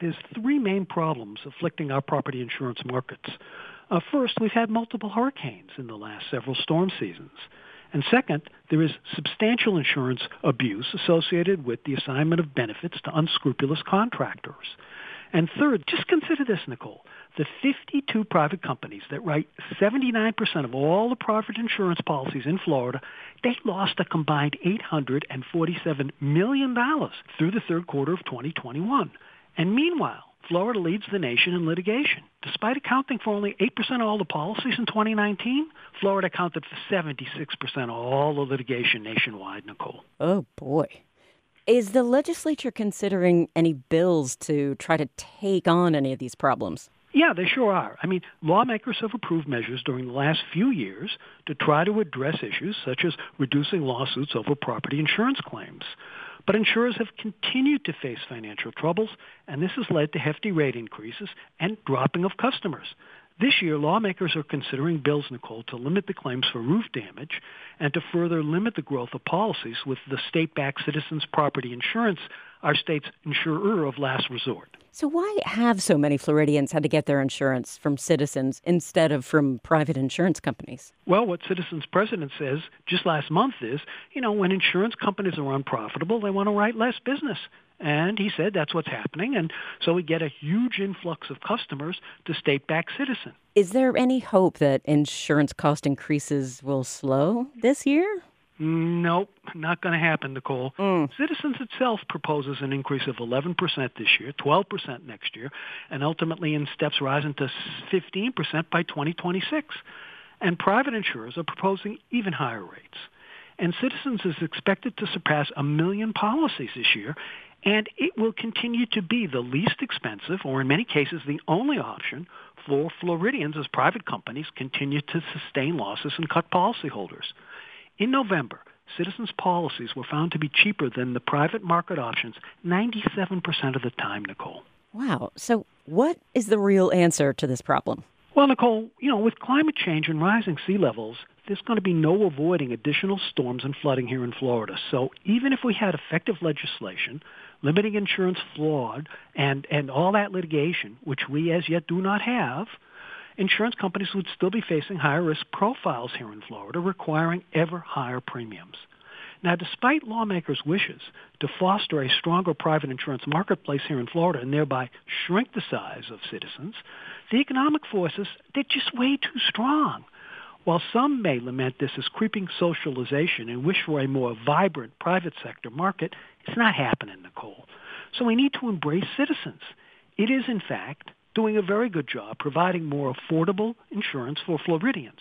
there's three main problems afflicting our property insurance markets. Uh, first, we've had multiple hurricanes in the last several storm seasons. And second, there is substantial insurance abuse associated with the assignment of benefits to unscrupulous contractors. And third, just consider this, Nicole. The 52 private companies that write 79% of all the private insurance policies in Florida, they lost a combined $847 million through the third quarter of 2021. And meanwhile, Florida leads the nation in litigation. Despite accounting for only 8% of all the policies in 2019, Florida accounted for 76% of all the litigation nationwide, Nicole. Oh, boy. Is the legislature considering any bills to try to take on any of these problems? Yeah, they sure are. I mean, lawmakers have approved measures during the last few years to try to address issues such as reducing lawsuits over property insurance claims. But insurers have continued to face financial troubles, and this has led to hefty rate increases and dropping of customers. This year, lawmakers are considering bills, Nicole, to limit the claims for roof damage and to further limit the growth of policies with the state-backed Citizens Property Insurance, our state's insurer of last resort. So why have so many Floridians had to get their insurance from Citizens instead of from private insurance companies? Well, what Citizens president says just last month is, you know, when insurance companies are unprofitable, they want to write less business. And he said that's what's happening. And so we get a huge influx of customers to state-backed Citizen. Is there any hope that insurance cost increases will slow this year? Nope, not going to happen, Nicole. Mm. Citizens itself proposes an increase of 11% this year, 12% next year, and ultimately in steps rising to 15% by 2026. And private insurers are proposing even higher rates. And Citizens is expected to surpass a million policies this year and it will continue to be the least expensive, or in many cases the only option, for Floridians as private companies continue to sustain losses and cut policyholders. In November, Citizens policies were found to be cheaper than the private market options 97% of the time, Nicole. Wow. So what is the real answer to this problem? Well, Nicole, you know, with climate change and rising sea levels, there's going to be no avoiding additional storms and flooding here in Florida. So even if we had effective legislation limiting insurance fraud and, and all that litigation, which we as yet do not have, insurance companies would still be facing higher risk profiles here in Florida, requiring ever higher premiums. Now, despite lawmakers' wishes to foster a stronger private insurance marketplace here in Florida and thereby shrink the size of citizens, the economic forces, they're just way too strong. While some may lament this as creeping socialization and wish for a more vibrant private sector market, it's not happening, Nicole. So we need to embrace citizens. It is, in fact, doing a very good job providing more affordable insurance for Floridians.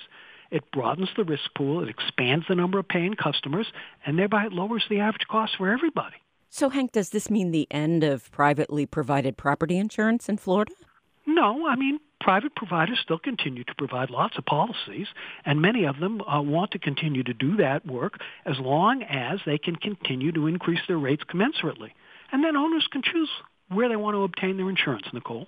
It broadens the risk pool, it expands the number of paying customers, and thereby it lowers the average cost for everybody. So, Hank, does this mean the end of privately provided property insurance in Florida? No, I mean, private providers still continue to provide lots of policies, and many of them uh, want to continue to do that work as long as they can continue to increase their rates commensurately. And then owners can choose where they want to obtain their insurance, Nicole.